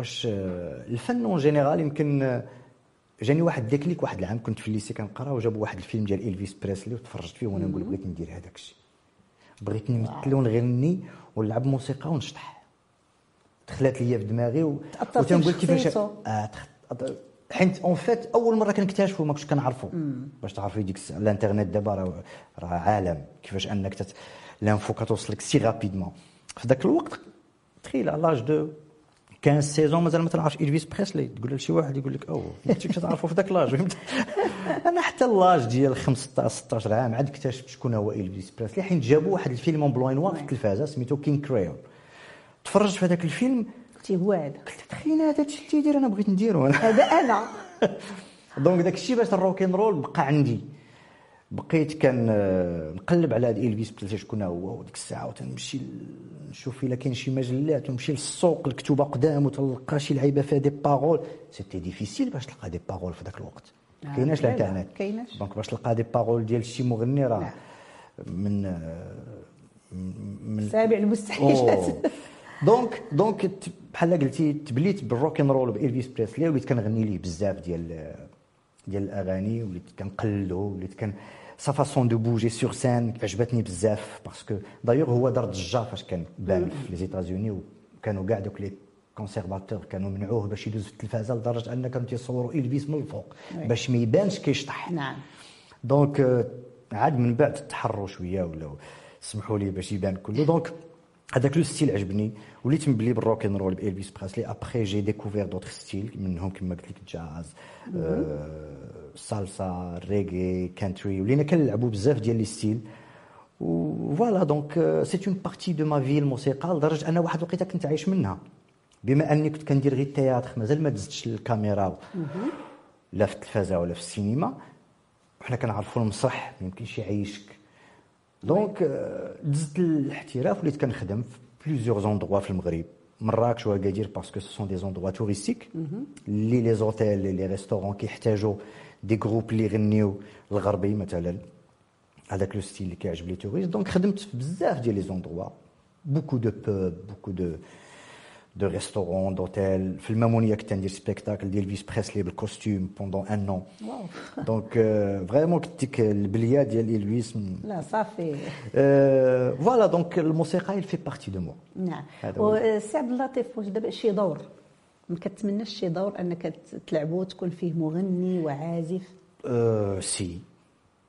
واش الفن en général يمكن جاني واحد déclic واحد العام كنت في ال lycée كنقرا وجابوا واحد الفيلم ديال Elvis Presley وتفرجت فيه وأنا نقول بغيت ندير هذاك الشيء. بغيت نمثل ونغني ونلعب موسيقى ونشطح. دخلت ليا في دماغي و... وتنقول كيفاش. آه حيت en fait أول مرة كنكتشفه ما كنتش كنعرفو باش تعرفي ديك الإنترنت دابا راه راه عالم. كيفاش أنك تت... l'info كتوصلك c'est rapidement في ذاك الوقت تخيل على l'âge de 15 seize ans مازال ما تعرفش Elvis Presley تقول لشي واحد يقول لك اوه ما كنتش تعرفوا في ذاك l'âge أنا حتى l'âge ديال 15 16 عام عاد اكتشفت شكون هو Elvis Presley حين جابوا واحد الفيلم en blanc noir في التلفازه سميتو King Creole تفرجت في هذاك الفيلم قلتي هو هذا قلت تخيل هذا الشيء اللي تيدير أنا بغيت نديرو هذا أنا donc داك الشيء باش ال rock and roll بقى عندي بقيت كان آه، نقلب على هاد Elvis بلاتي شكون هو وديك الساعة وتنمشي نشوف إلا كاين شي مجلات ونمشي للسوق الكتوبة قدام وتلقى شي لعيبة فيها des paroles c'était difficile باش تلقى des paroles في ذاك الوقت آه، كايناش لا، لا، الإنترنت كايناش. donc باش تلقى des paroles ديال شي مغني راه لا. من آه، من سابع المستحيلات. donc donc بحال قلتي تبليت بال rock and roll ب Elvis Presley وليت كنغني ليه بزاف ديال ديال الأغاني وليت كنقلدو وليت كان sa façon de bouger sur scène عجبتني بزاف. parce que d'ailleurs هو دار ضجة فاش كان بان في les États-Unis وكانوا كاع دوك les conservateurs كانوا منعوه باش يدوز في التلفازة لدرجة ان كانوا تيصوروا Elvis من الفوق باش ما يبانش كيشطح نعم. donc آه، عاد من بعد تحروا شوية ولا سمحوا لي باش يبان كله. donc هذاك le style عجبني وليت مبلي بال rock and roll بإلفيس بريسلي après j'ai découvert d'autres styles منهم كما قلت لك جاز آه، salsa reggae country ولينا كنلعبوا بزاف ديال les styles. voilà donc c'est une partie de ma vie الموسيقى لدرجة أنا واحد الوقيتة كنت عايش منها. بما أني كنت كندير غير ال théâtre مازال ما دزتش الكاميرا لا في التلفازة ولا في السينما. وحنا كنعرفوا المسرح ما يمكنش يعيشك. donc آه، دزت الاحتراف وليت كنخدم في plusieurs endroits في المغرب. مراكش واكادير parce que ce sont des endroits touristiques اللي les hôtels les restaurants كيحتاجوا des groupes اللي يغنيو الغربي مثلا هذاك le style اللي كيعجب les touristes donc خدمت في بزاف ديال les endroits beaucoup de pubs beaucoup de de restaurants d'hôtels في المامونيه كنت ندير spectacle ديال إلفيس بريسلي بال costume pendant un an donc vraiment كنت ديك البليه ديال الفيس لا صافي voilà donc الموسيقى il fait partie de moi. نعم هذا هو. وسي عبد اللطيف واش دابا شي دور ما كتمناش شي دور انك تلعبو تكون فيه مغني وعازف آه، si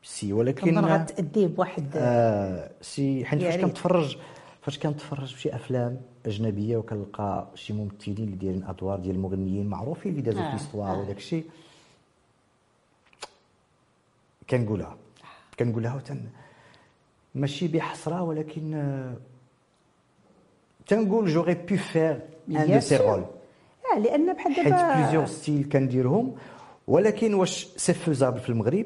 si ولكن كنظن غتأديه بواحد آه سي حيت يا فاش ريت. كنتفرج فاش كنتفرج في شي أفلام أجنبية وكنلقى شي ممثلين اللي دايرين أدوار ديال المغنيين معروفين اللي دازوا آه، في l'histoire آه. وداك الشيء كنقولها كنقولها وتن ماشي بحسرة ولكن آه، تنقول j'aurais pu faire un de ces. rôles آه لأن بحال حيت دابا plusieurs styles كنديرهم ولكن واش c'est faisable في المغرب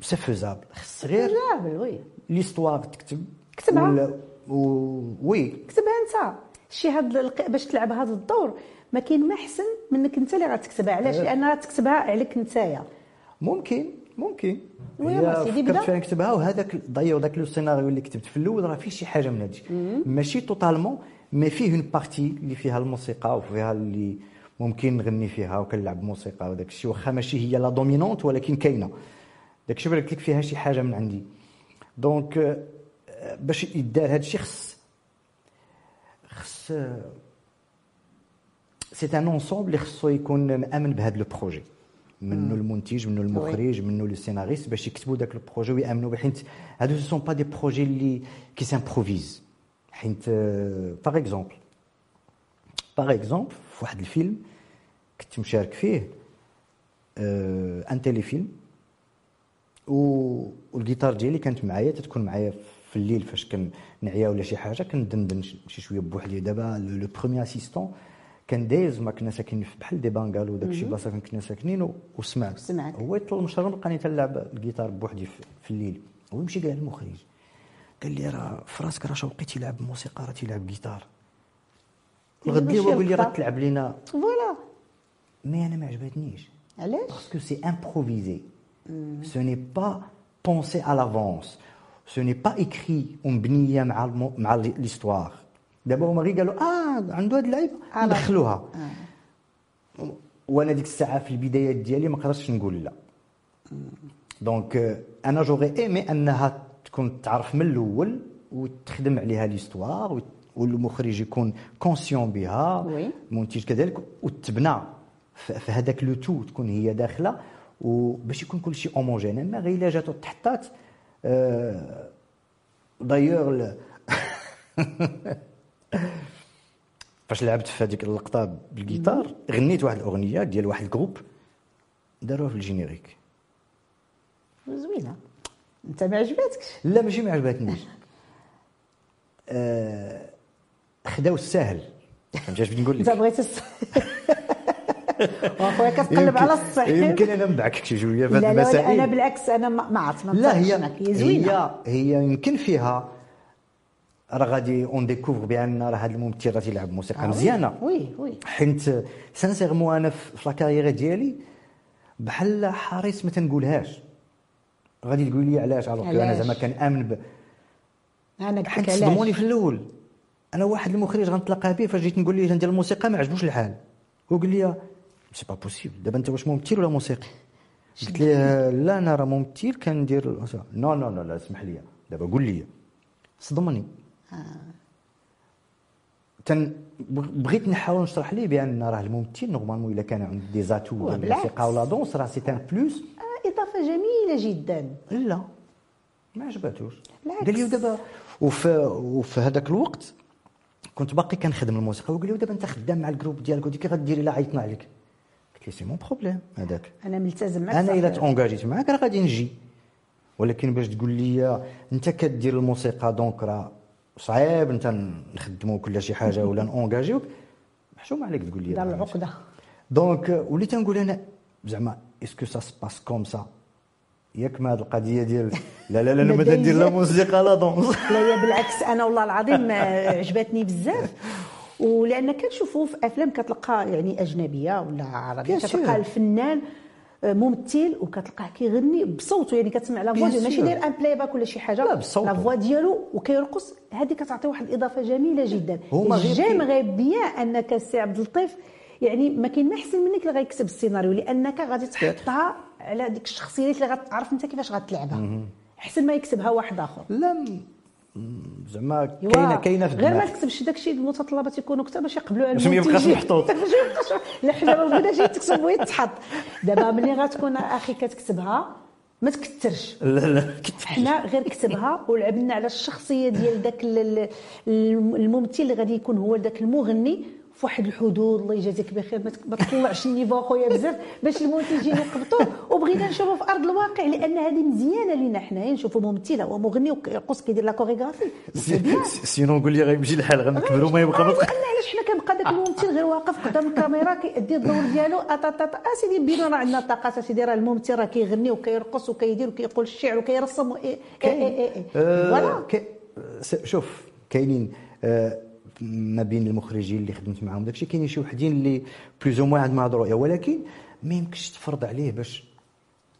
c'est faisable خص غير faisable oui l'histoire تكتب كتبها. oui. كتبها انت. شي هاد باش تلعب هذا الدور ما كاين ما احسن منك انت اللي غتكتبها علاش؟ إيه. لأن غتكتبها عليك نتايا. ممكن ممكن. هي سيدي فكرت بدا. فين نكتبها وهذاك ضيع ذاك le scénario اللي كتبت. في الأول راه فيه شي حاجة من هادشي. ماشي totalement mais فيه une partie اللي فيها الموسيقى وفيها اللي ممكن نغني فيها وكنلعب موسيقى وداك الشيء. واخا ماشي هي la dominante ولكن كاينة. داك الشيء بالك لك فيها شي حاجة من عندي. donc باش يدار هذا الشيء خص خص c'est un ensemble اللي خصو يكون مأمن بهذا le projet. منه المنتج منه المخرج منه le scénariste باش يكتبوا ذاك ال projet ويامنوا به حيت هادو ce sont pas des projets اللي qui s'improvisent حيت par exemple par exemple في واحد الفيلم كنت مشارك فيه un téléfilm و- والجيتار ديالي كانت معايا تتكون معايا في الليل فاش كنعيا ولا شي حاجة كندندن شي شوية بوحدي. دابا le premier assistant كان دايز ما كنا ساكنين في بحال des bungalows وداك الشيء بلاصة فين كنا ساكنين و- وسمع سمعك. هو يطل المشرب لقاني تنلعب الجيتار بوحدي في, في الليل. هو يمشي قال المخرج قال لي راه في راسك راه شوقي تيلعب موسيقى راه تيلعب جيتار. الغد هو قال لي راه. تلعب لينا. voilà. mais أنا ما عجبتنيش. علاش؟ Que c'est improvisé. Ce n'est pas pensé à l'avance. Ce n'est pas écrit ومبنيه مع الم... مع l'histoire. دابا هما غير قالوا آه عنده هاد اللعيبه. ندخلوها. وأنا ديك الساعة في البدايات ديالي ما قدرتش نقول لا. donc أنا j'aurais aimé انها تكون تعرف من الأول وتخدم عليها l'histoire والمخرج يكون conscient بها. المنتج كذلك وتبنى في في هذاك le tout تكون هي داخله وباش يكون كل شيء homogène اما غير الا جات وتحطات آه، دايوغ ال- فاش لعبت في هذيك اللقطة بالجيتار غنيت واحد الأغنية ديال واحد ال groupe داروها في ال générique. زوينة. أنت ما عجباتكش لا ماشي ما عجبتنيش. آه خداو الساهل. فهمتي اش بغيت نقول أنت لك بغيت الس... واخويا كتقلب على الصحيح يمكن أنا مبعكك شي شوية في هذه لا, لا المسائل. أنا بالعكس أنا ما ما عرفت ما لا هي. هي هي يمكن فيها راه غادي on découvre بأن راه هذا الممثل راه تيلعب موسيقى آه، مزيانة. oui oui. حيت sincèrement أنا في la carrière ديالي بحال حريص ما تنقولهاش. غادي تقول لي علاش؟ alors أنا؟ زعما كنأمن ب... أنا قلت حيت لك صدموني في الأول. أنا واحد المخرج غنتلاقى به فاش جيت نقول ليه ندير الموسيقى ما عجبوش الحال. هو قال لي c'est pas possible دابا انت واش ممثل ولا موسيقي قلت ليه لا أنا راه ممثل كندير non non non لا اسمح لي دابا قول لي صدمني تن بغيت نحاول نشرح ليه بان راه الممثل normalement الا كان عنده des atouts. الموسيقى ولا danse راه c'est un plus اضافه جميله جدا لا ما عجباتوش. قال لي ودابا وفي وفي هذاك الوقت كنت باقي كنخدم الموسيقى وقال لي ودابا انت خدام مع ال groupe ديالك ودي كي غدير الا عيطنا عليك قلت له c'est mon problème هذاك أنا ملتزم معك أنا إلا. تونجاجيت معاك راه غادي نجي. ولكن باش تقول لي أنت كدير الموسيقى دونك راه صعيب أنت نخدموك ولا شي حاجة ولا نونجاجيوك محشوم عليك تقول لي دار العقدة. donc وليت نقول أنا زعما est-ce que ça se passe comme ça ياك ما هاد القضية ديال لا لا لا أنا ما ندير لا. موسيقى la danse لا بالعكس أنا والله العظيم آه، عجبتني بزاف. ولأن كنشوفوا في أفلام كتلقى يعني أجنبية ولا عربية. كتلقى الفنان آه، ممثل وكتلقاه كيغني بصوته يعني كتسمع la voix ماشي. داير un playback ولا شي حاجة لا، بصوته. la voix ديالو وكيرقص هذه كتعطي واحد الإضافة جميلة جدا هما بيان أنك السي عبد اللطيف يعني ما كاين ما أحسن منك اللي غيكتب السيناريو لأنك غادي تحطها على ديك الشخصيات اللي غتعرف أنت كيفاش غتلعبها أحسن ما يكتبها واحد آخر لا م- م- زعما كاينة كاينة في غير ما تكتبش داكشي المتطلبات يكونوا كتاب باش يقبلوها باش ما يبقاش المنتجين. محطوط. باش ما يبقاش لا حنا ما بغيناش تكتب ويتحط دابا ملي غتكون أخي كتكتبها ما تكترش. لا لا حنا غير كتبها ولعبنا على الشخصية ديال داك ال- ال- الممثل اللي غادي يكون هو داك المغني واحد الحدود الله يجازيك بخير ما تطلعش ال niveau أخويا بزاف باش المنتجين يقبطوه وبغينا نشوفوا في أرض الواقع لأن هذه مزيانة لينا حنايا نشوفوا ممثل هو مغني ويرقص كيدير la chorégraphie. sinon نقول لي غيمشي الحال غنكبروا ما يبقى آه، ما علاش حنا كنبقى داك الممثل غير واقف قدام الكاميرا كيأدي الدور ديالو أطاطاط اسيدي بينو راه عندنا طاقات اسيدي راه الممثل راه كيغني وكيرقص وكيدير وكيقول الشعر وكيرسم آه، كي- س- شوف كاينين. آه، ما بين المخرجين اللي خدمت معاهم. داكشي كاينين شي وحدين اللي plus ou moins عندهم هاد الرؤية. ولكن ما يمكنش تفرض عليه باش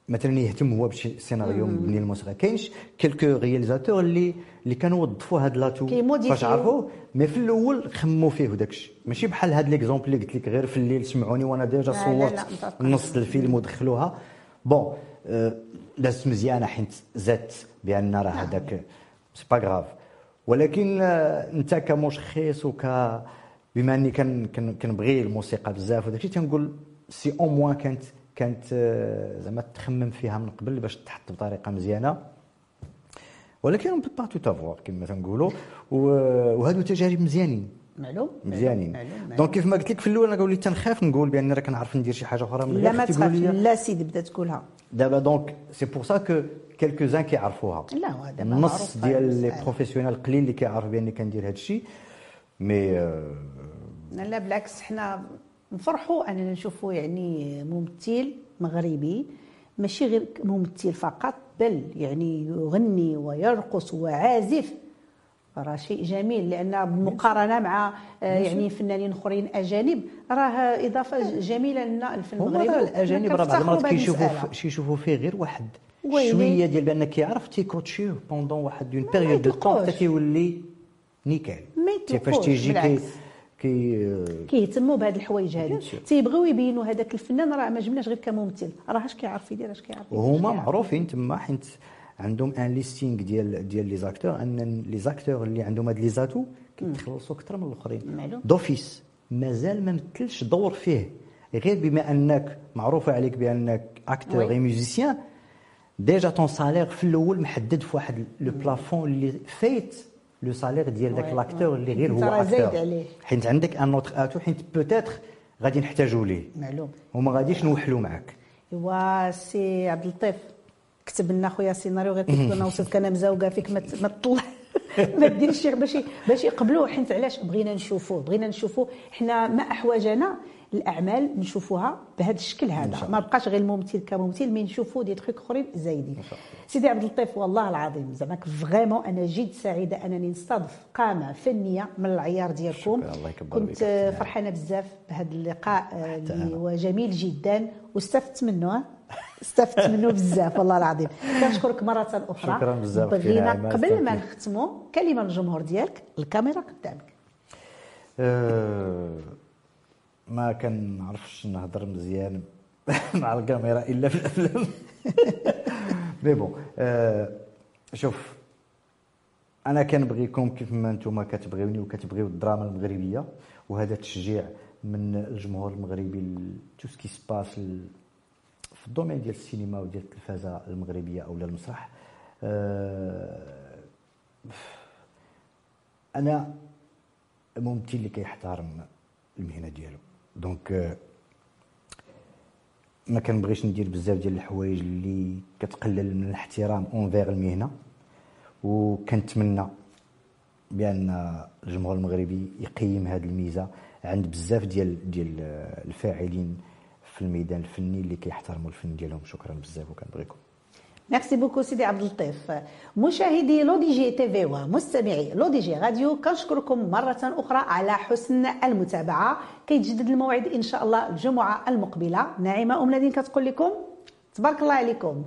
مثلا يهتم هو بشي سيناريو مبني الموسيقى كاينش quelques réalisateurs اللي اللي كانوا وظفوا هاد l'atout. باش عرفوه mais في الأول خموا فيه وداكشي ماشي بحال هاد les exemples اللي قلت لك غير في الليل سمعوني وأنا déjà لا، صورت. نص الفيلم ودخلوها. bon آه، دازت مزيانة حيت زادت بأن راه هذاك c'est pas grave ولكن انت كمشخص وك بما اني كنبغي الموسيقى بزاف وداك الشيء تنقول si au moins كانت كانت آه، زعما تخمم فيها من قبل باش تحط بطريقة مزيانة. ولكن on peut pas tout avoir كما تنقولوا. وهادو تجارب مزيانين. معلوم مزيانين. donc كيف ما قلت لك في الأول أنا وليت تنخاف نقول بأن راه كنعرف ندير شي حاجة أخرى من لا ما أختي تخاف تقول لي لا سيدي بدا تقولها. دابا donc c'est pour ça que quelques-uns كيعرفوها. لا، دابا النص ديال هذا لي. بروفيسيونيل قليل اللي كيعرف بأني كندير هذا الشيء mais آه، لا بالعكس حنا نفرحوا أننا نشوفوا يعني ممثل مغربي ماشي غير ممثل فقط بل يعني يغني ويرقص وعازف. راه شيء جميل لأن بالمقارنة مع آه، يعني فنانين أخرين أجانب راه إضافة جميلة لنا الفن هما المغربي. الأجانب راه بعض المرات كيشوفوا كيشوفوا فيه غير واحد. شوية ديال بان كيعرف تيكوتشيو بوندون واحد دون ما بيريود دو طون. حتى كيولي نيكال ما تي فاش يطلقوش، تيجي كي. كي كيهتموا بهاد الحوايج sûr. تيبغيو يبينوا هذاك الفنان راه ما جبناش غير كممثل راه اش كيعرف يدير اش كيعرف وهما. معروفين تما حيت عندهم ان ليستينغ ديال ديال لي زاكتور أن لي زاكتور اللي عندهم هاد لي زاتو كيتخلصوا أكثر من الآخرين. دوفيس مازال ما مثلش دور فيه غير بما أنك معروف عليك بأنك اكتور. اي ميوزيسيان ديجا طون سالير في الأول محدد في واحد لو بلافون اللي فايت لو سالير ديال وي، لاكتور. اللي غير هو اكتور. حيت عندك ان اوتر اتو حيت بوتيتر غادي نحتاجوا ليه معلوم وما غاديش نوحلوا معاك ايوا سي عبد اللطيف كتب لنا خويا سيناريو غير كيقول لنا وصلت أنا مزوقه فيك ما تطلع ما ديرش باش باش يقبلوه حيت علاش? بغينا نشوفوه بغينا نشوفوه حنا ما احوجنا الأعمال نشوفوها بهذا الشكل هذا. ما بقاش غير الممثل كممثل mais نشوفوا دي تخيك أخرين زايدين. سيدي عبد اللطيف والله العظيم زعما vraiment أنا جد سعيدة أنني نستضيف قامة فنية من العيار ديالكم. كنت. آه، فرحانة بزاف بهذا اللقاء آه، اللي هو جميل جدا. واستفدت منه آه. استفدت منه بزاف والله العظيم. كنشكرك مرة أخرى. شكراً بزاف بغينا قبل ما. نختموا كلمة للجمهور ديالك الكاميرا قدامك. أه، ما كنعرفش نهضر مزيان مع الكاميرا إلا في الأفلام. مي بون أه، شوف أنا كنبغيكم كيف ما أنتم كتبغيوني وكتبغيو الدراما المغربية وهذا تشجيع من الجمهور المغربي tout ce qui se passe في ال domaine ديال السينما وديال التلفازة المغربية أو المسرح. أه، أنا ممثل اللي كيحترم المهنة ديالو. donc آه، ما كنبغيش ندير بزاف ديال الحوايج اللي كتقلل من الاحترام envers المهنة وكنتمنى بأن الجمهور المغربي يقيم هذه الميزة عند بزاف ديال ديال الفاعلين في الميدان الفني اللي كيحترموا الفن ديالهم. شكرا بزاف وكنبغيكم. merci beaucoup سيدي عبد اللطيف مشاهدي لو دي جي تي في ومستمعي لو دي جي راديو كنشكركم مرة أخرى على حسن المتابعة كيتجدد الموعد إن شاء الله الجمعة المقبلة نعيمة أم نادين كتقول لكم تبارك الله عليكم